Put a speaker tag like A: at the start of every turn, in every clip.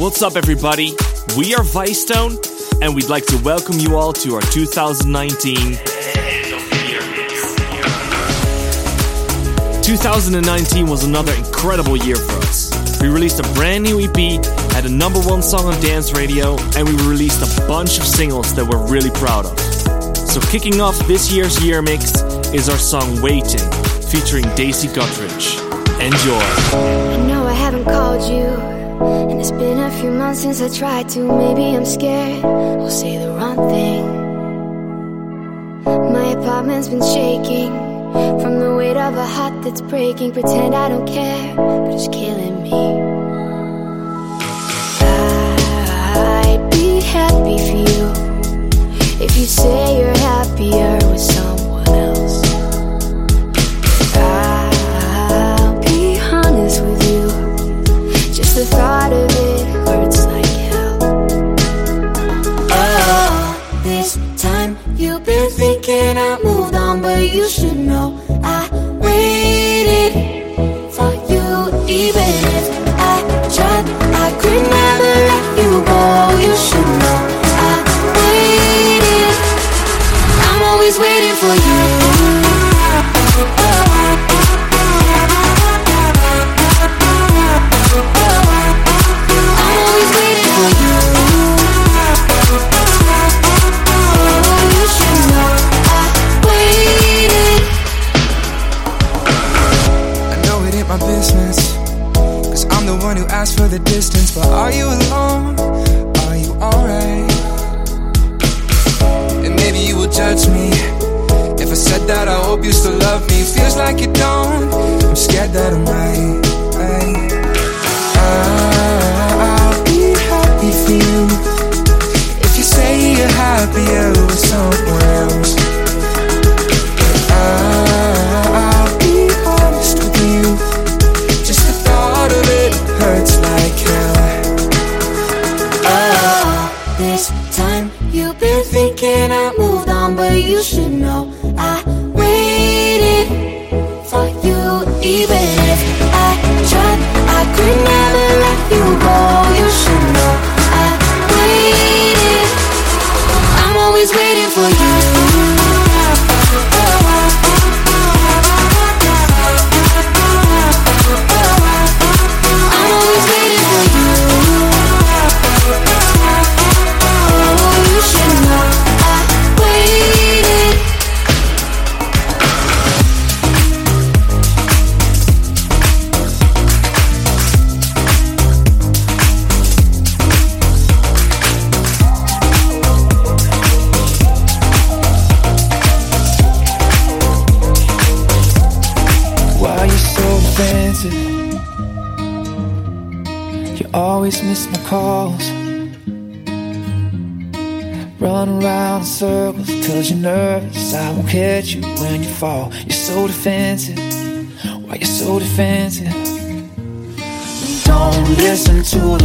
A: What's up, everybody? We are Vicetone, and we'd like to welcome you all to our 2019. 2019 was another incredible year for us. We released a brand new EP, had a number one song on dance radio, and we released a bunch of singles that we're really proud of. So, kicking off this year's year mix is our song Waiting, featuring Daisy Guttridge. Enjoy.
B: Know I haven't called you and it's been a few months since I tried to. Maybe I'm scared I'll say the wrong thing. My apartment's been shaking from the weight of a heart that's breaking. Pretend I don't care, but it's killing me. I'd be happy for you if you say you're happier with someone else. The thought of it hurts like hell. Oh, this time you've been thinking I moved on, but you should know I waited for you. Even if I tried, I could never let you go. You should know I waited. I'm always waiting for you.
C: Listen to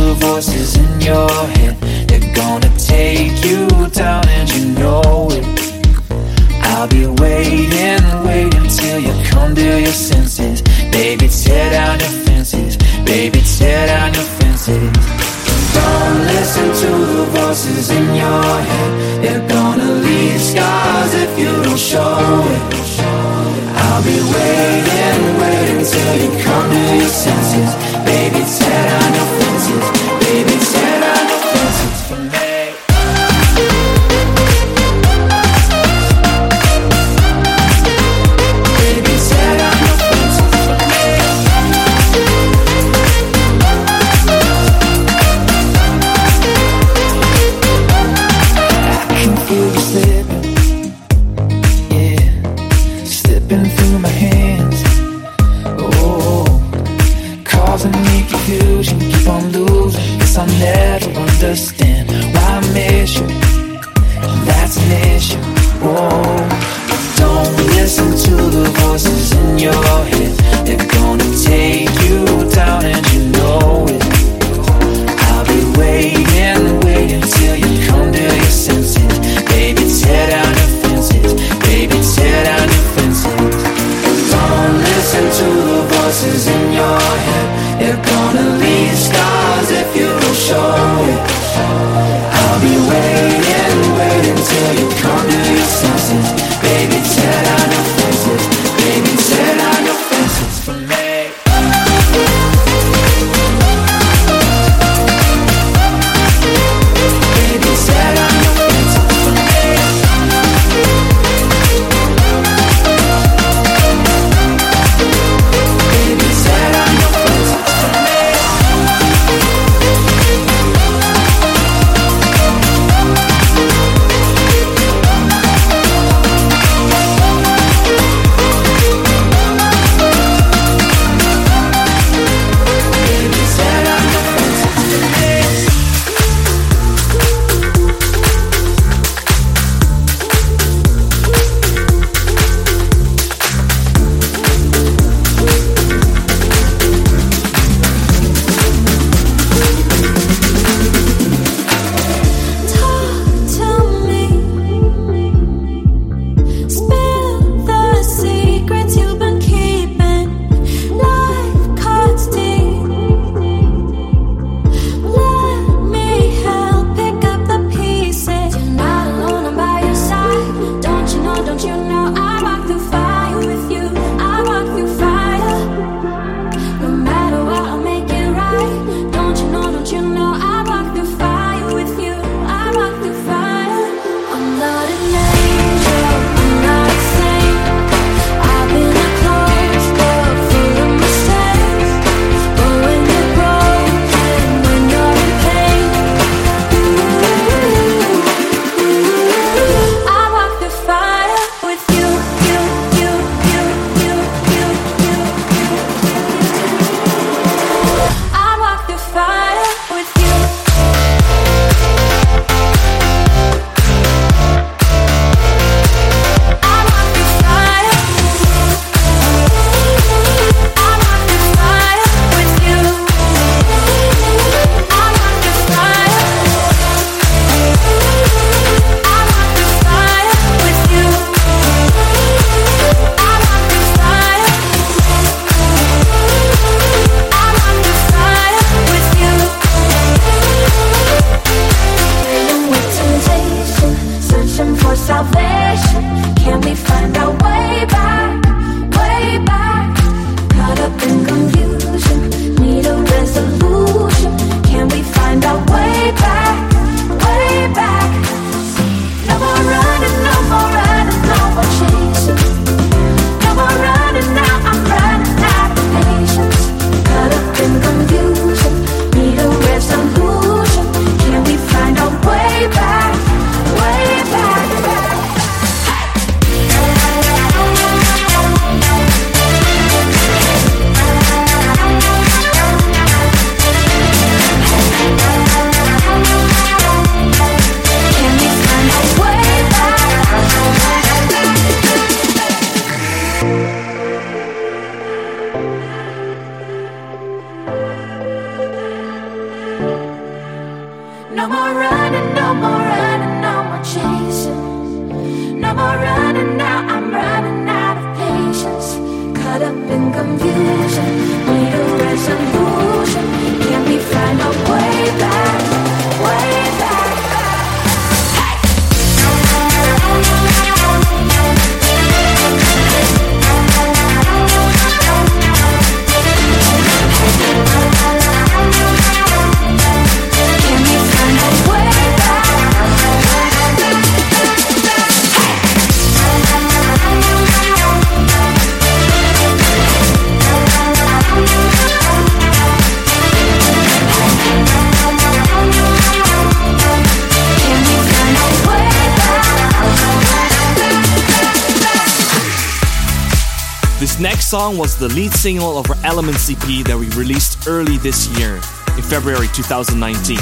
D: song was the lead single of our Elements EP that we released early this year, in February 2019.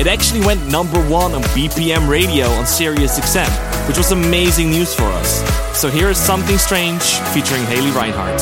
D: It actually went number one on BPM radio on Sirius XM, which was amazing news for us. So here is Something Strange featuring Haley
C: Reinhart.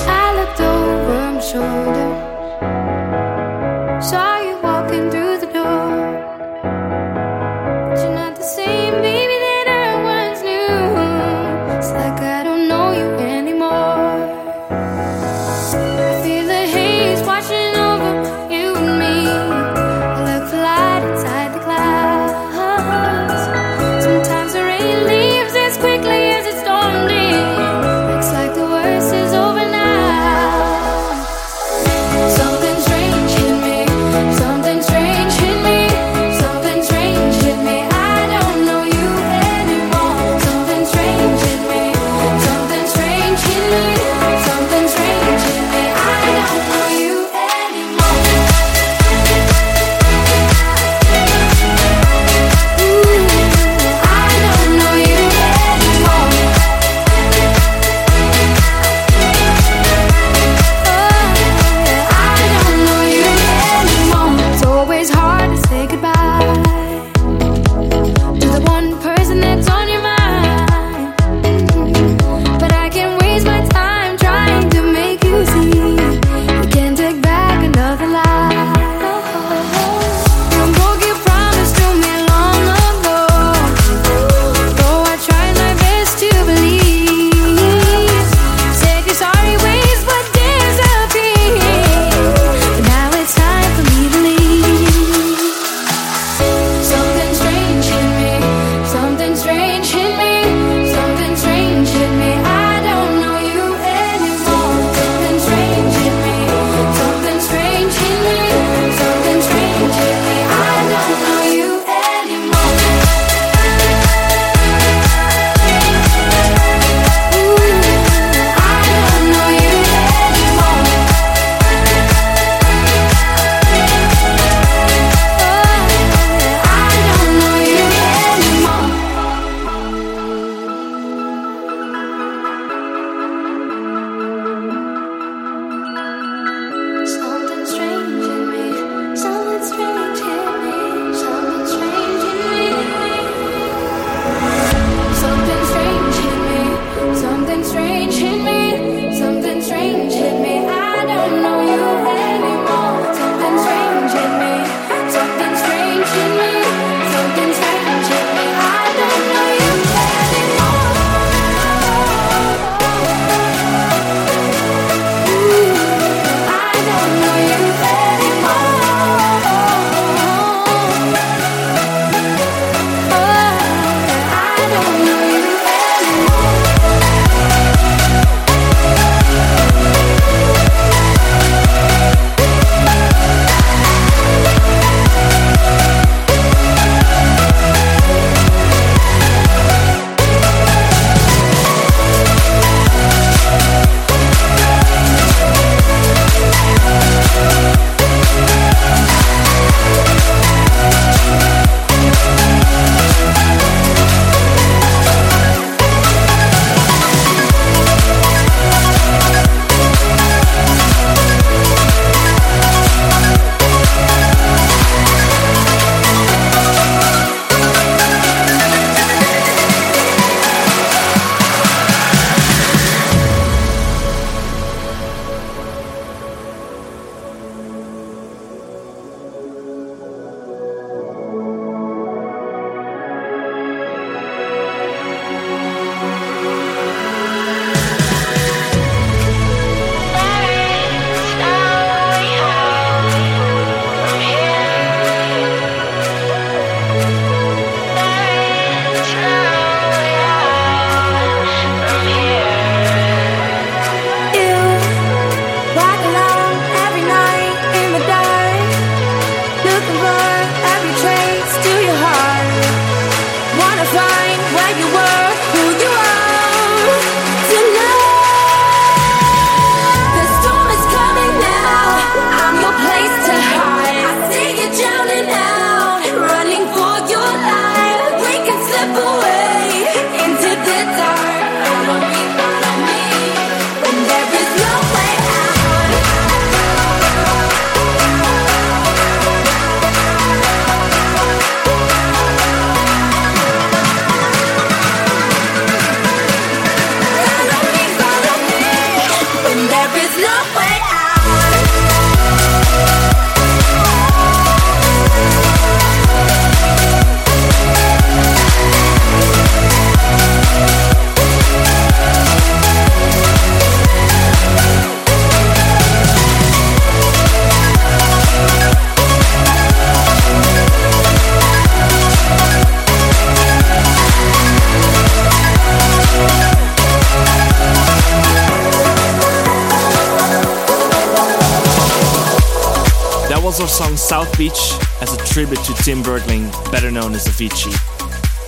C: Song South Beach as a tribute to Tim Bergling, better known as Avicii.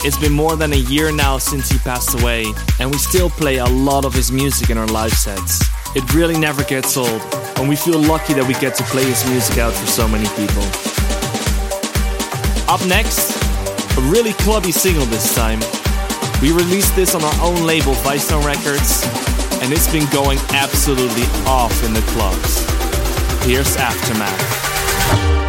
C: It's been more than a year now since he passed away, and we still play a lot of his music in our live sets. It really never gets old, and we feel lucky that we get to play his music out for so many people. Up next, a really clubby single this time. We released this on our own label, Vicetone Records, and it's been going absolutely off in the clubs. Here's Aftermath.
E: Out,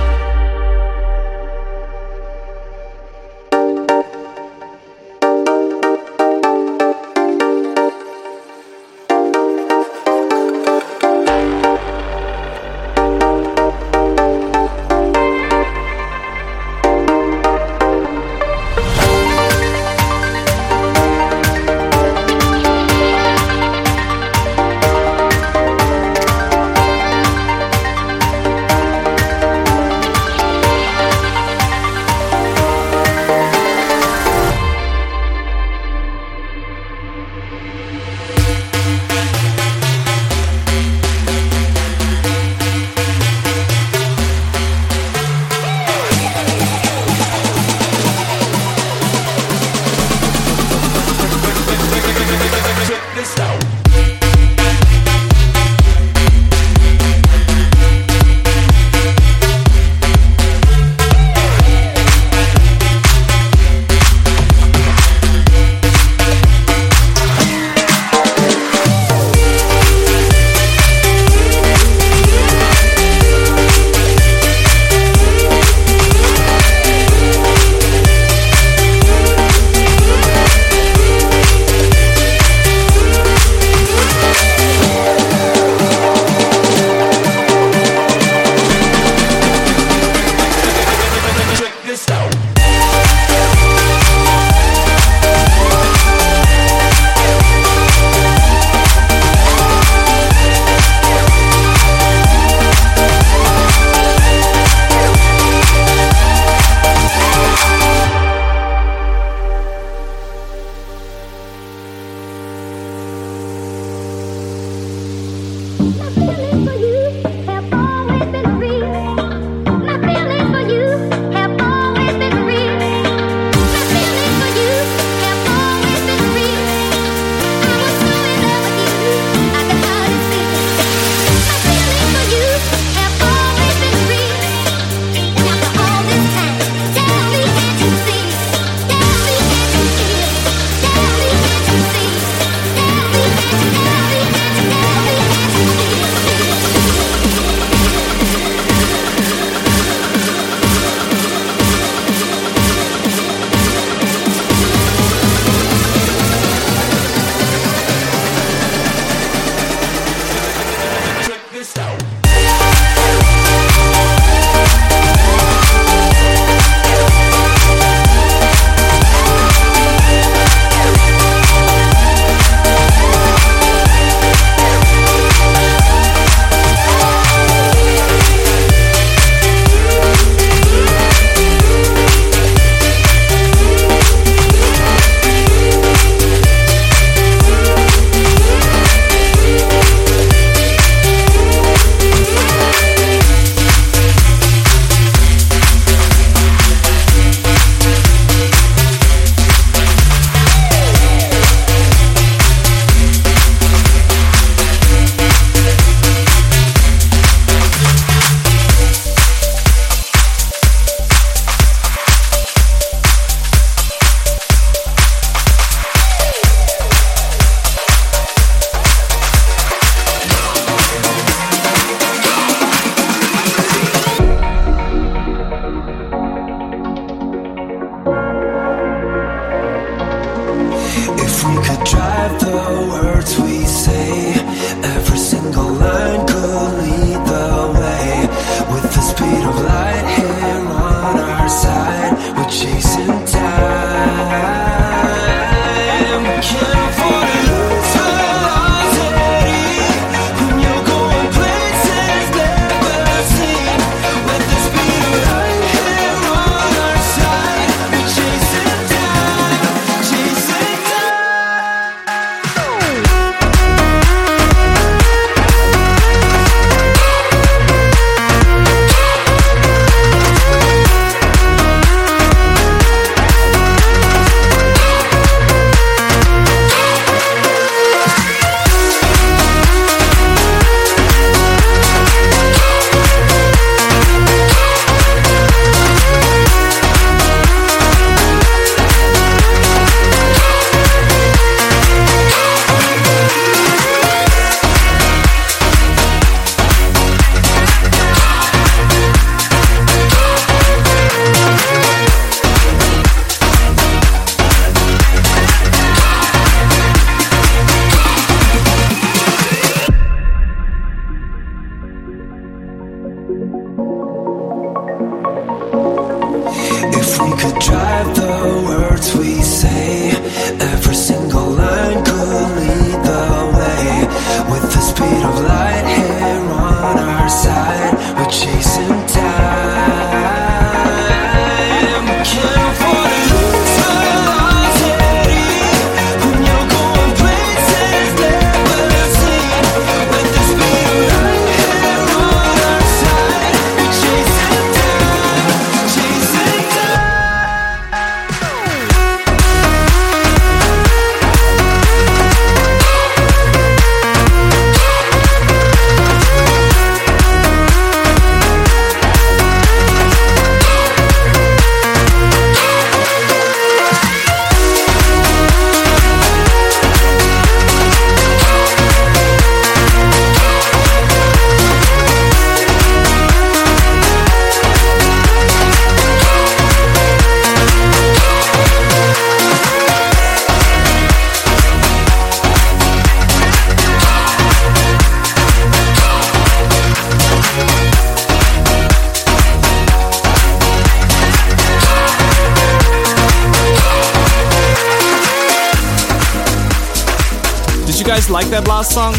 E: like that last song?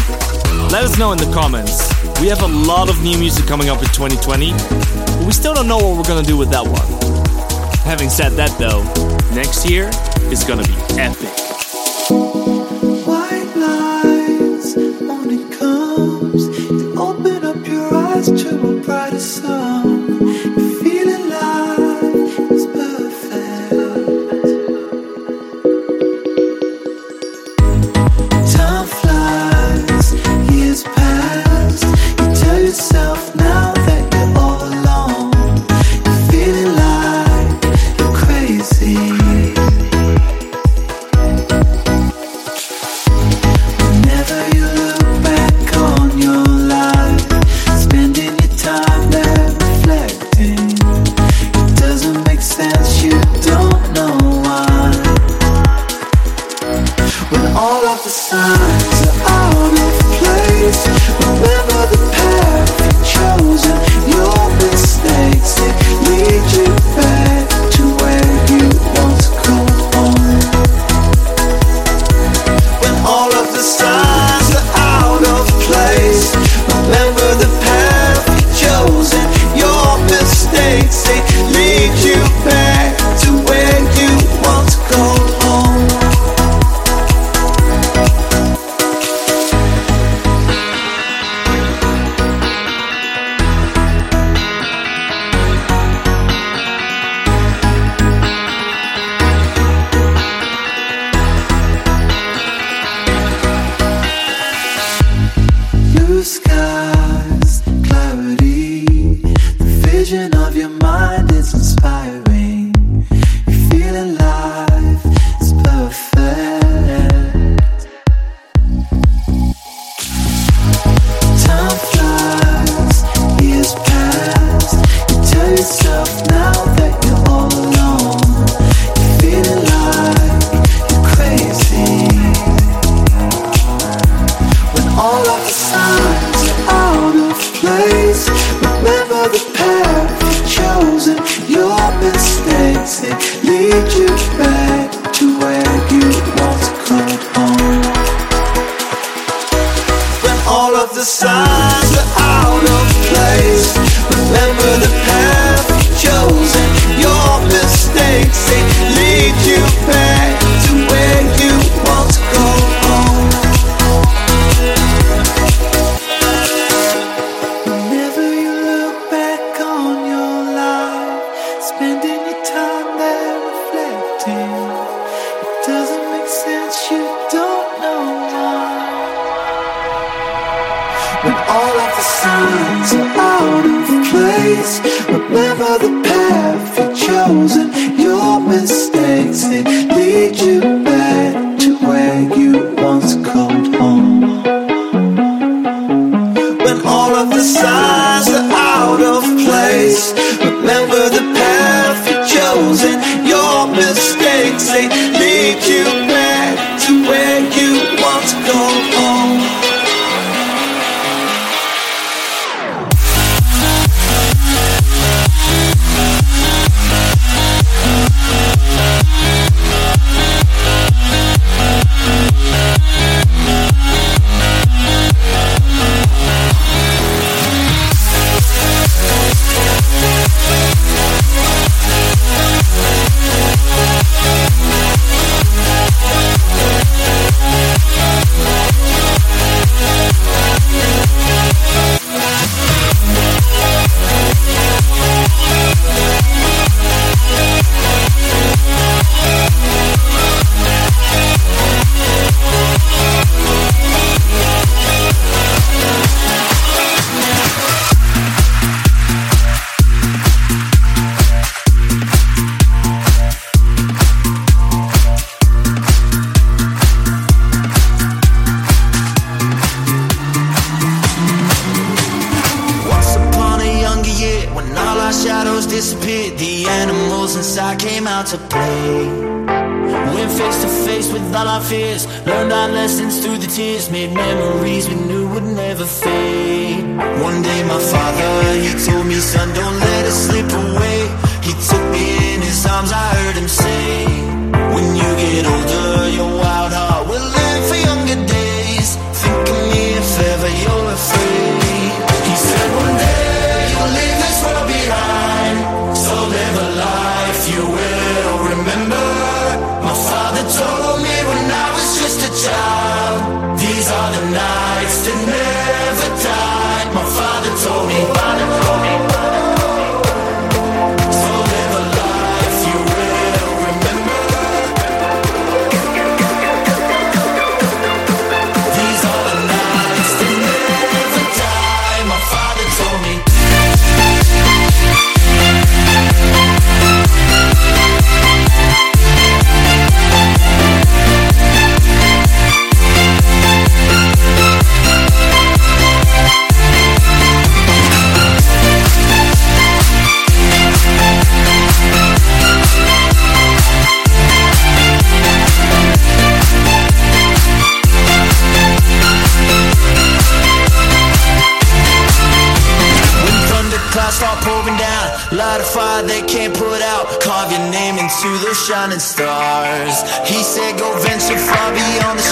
E: Let us know in the comments. We have a lot of new music coming up in 2020, but we still don't know what we're gonna do with that one. Having said that though, next year is gonna be epic.
F: my shadows disappeared. The animals inside came out to play. Went face to face with all our fears. Learned our lessons through the tears. Made memories we knew would never fade. One day my father, he told me Son, don't let it slip away. He took me in his arms, I heard him say When you get older,
G: you'll shining stars. He said, Go venture far beyond the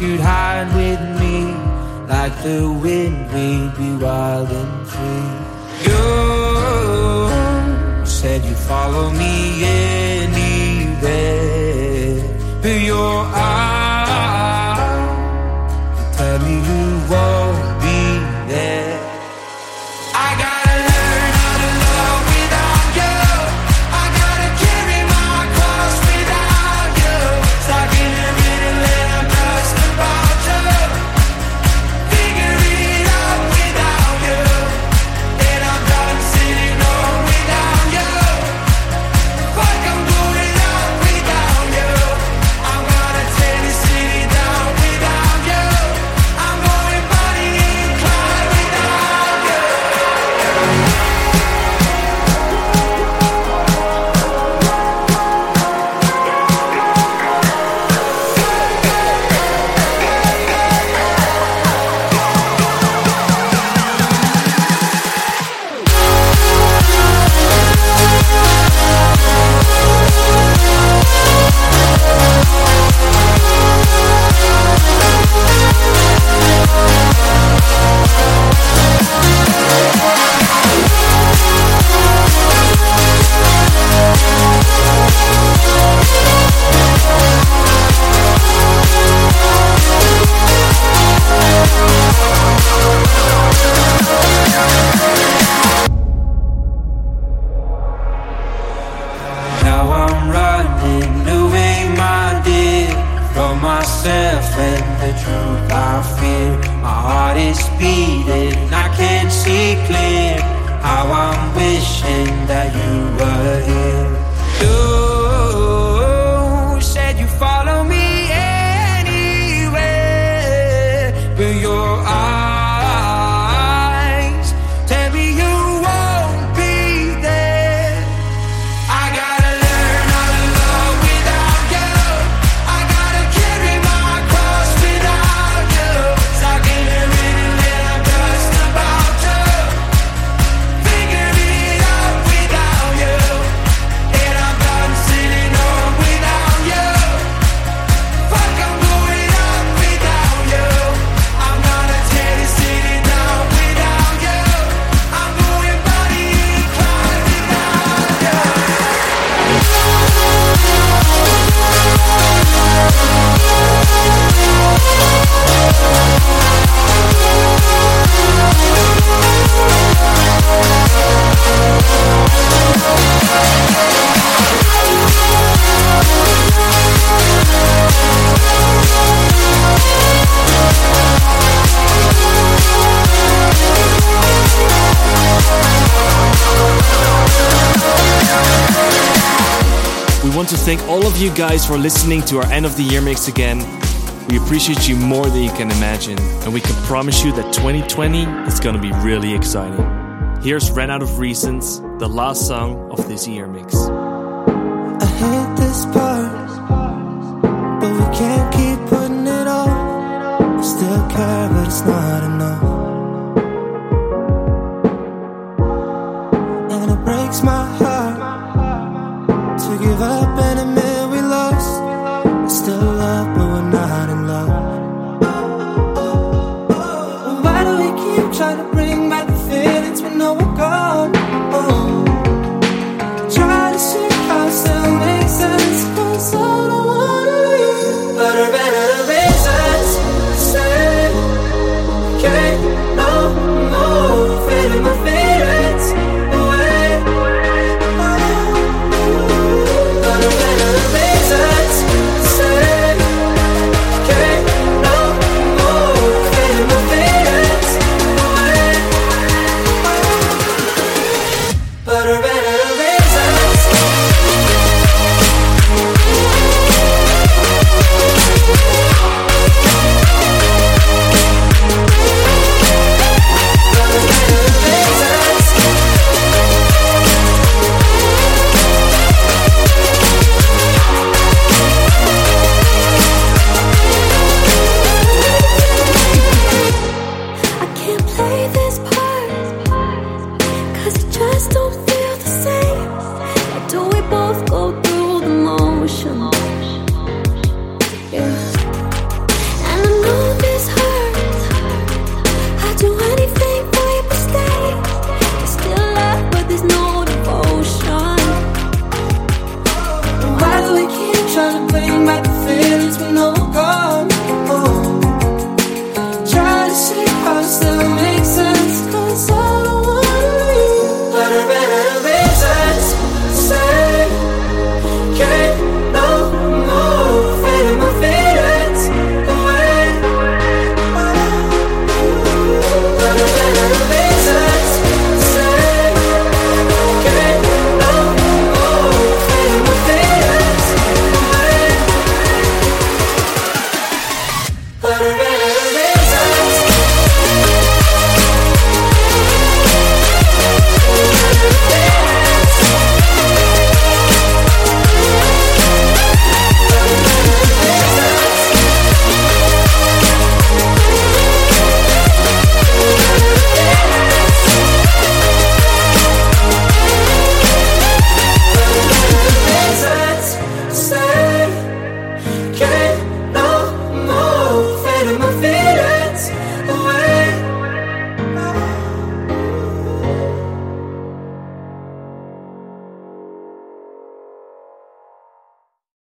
H: you'd hide with me. Like the wind, we'd be wild and free. You said you'd follow me anywhere. But your you
E: guys for listening to our end of the year mix again. We appreciate you more than you can imagine, and we can promise you that 2020 is going to be really exciting. Here's Ran Out of Reasons, the last song of this year mix.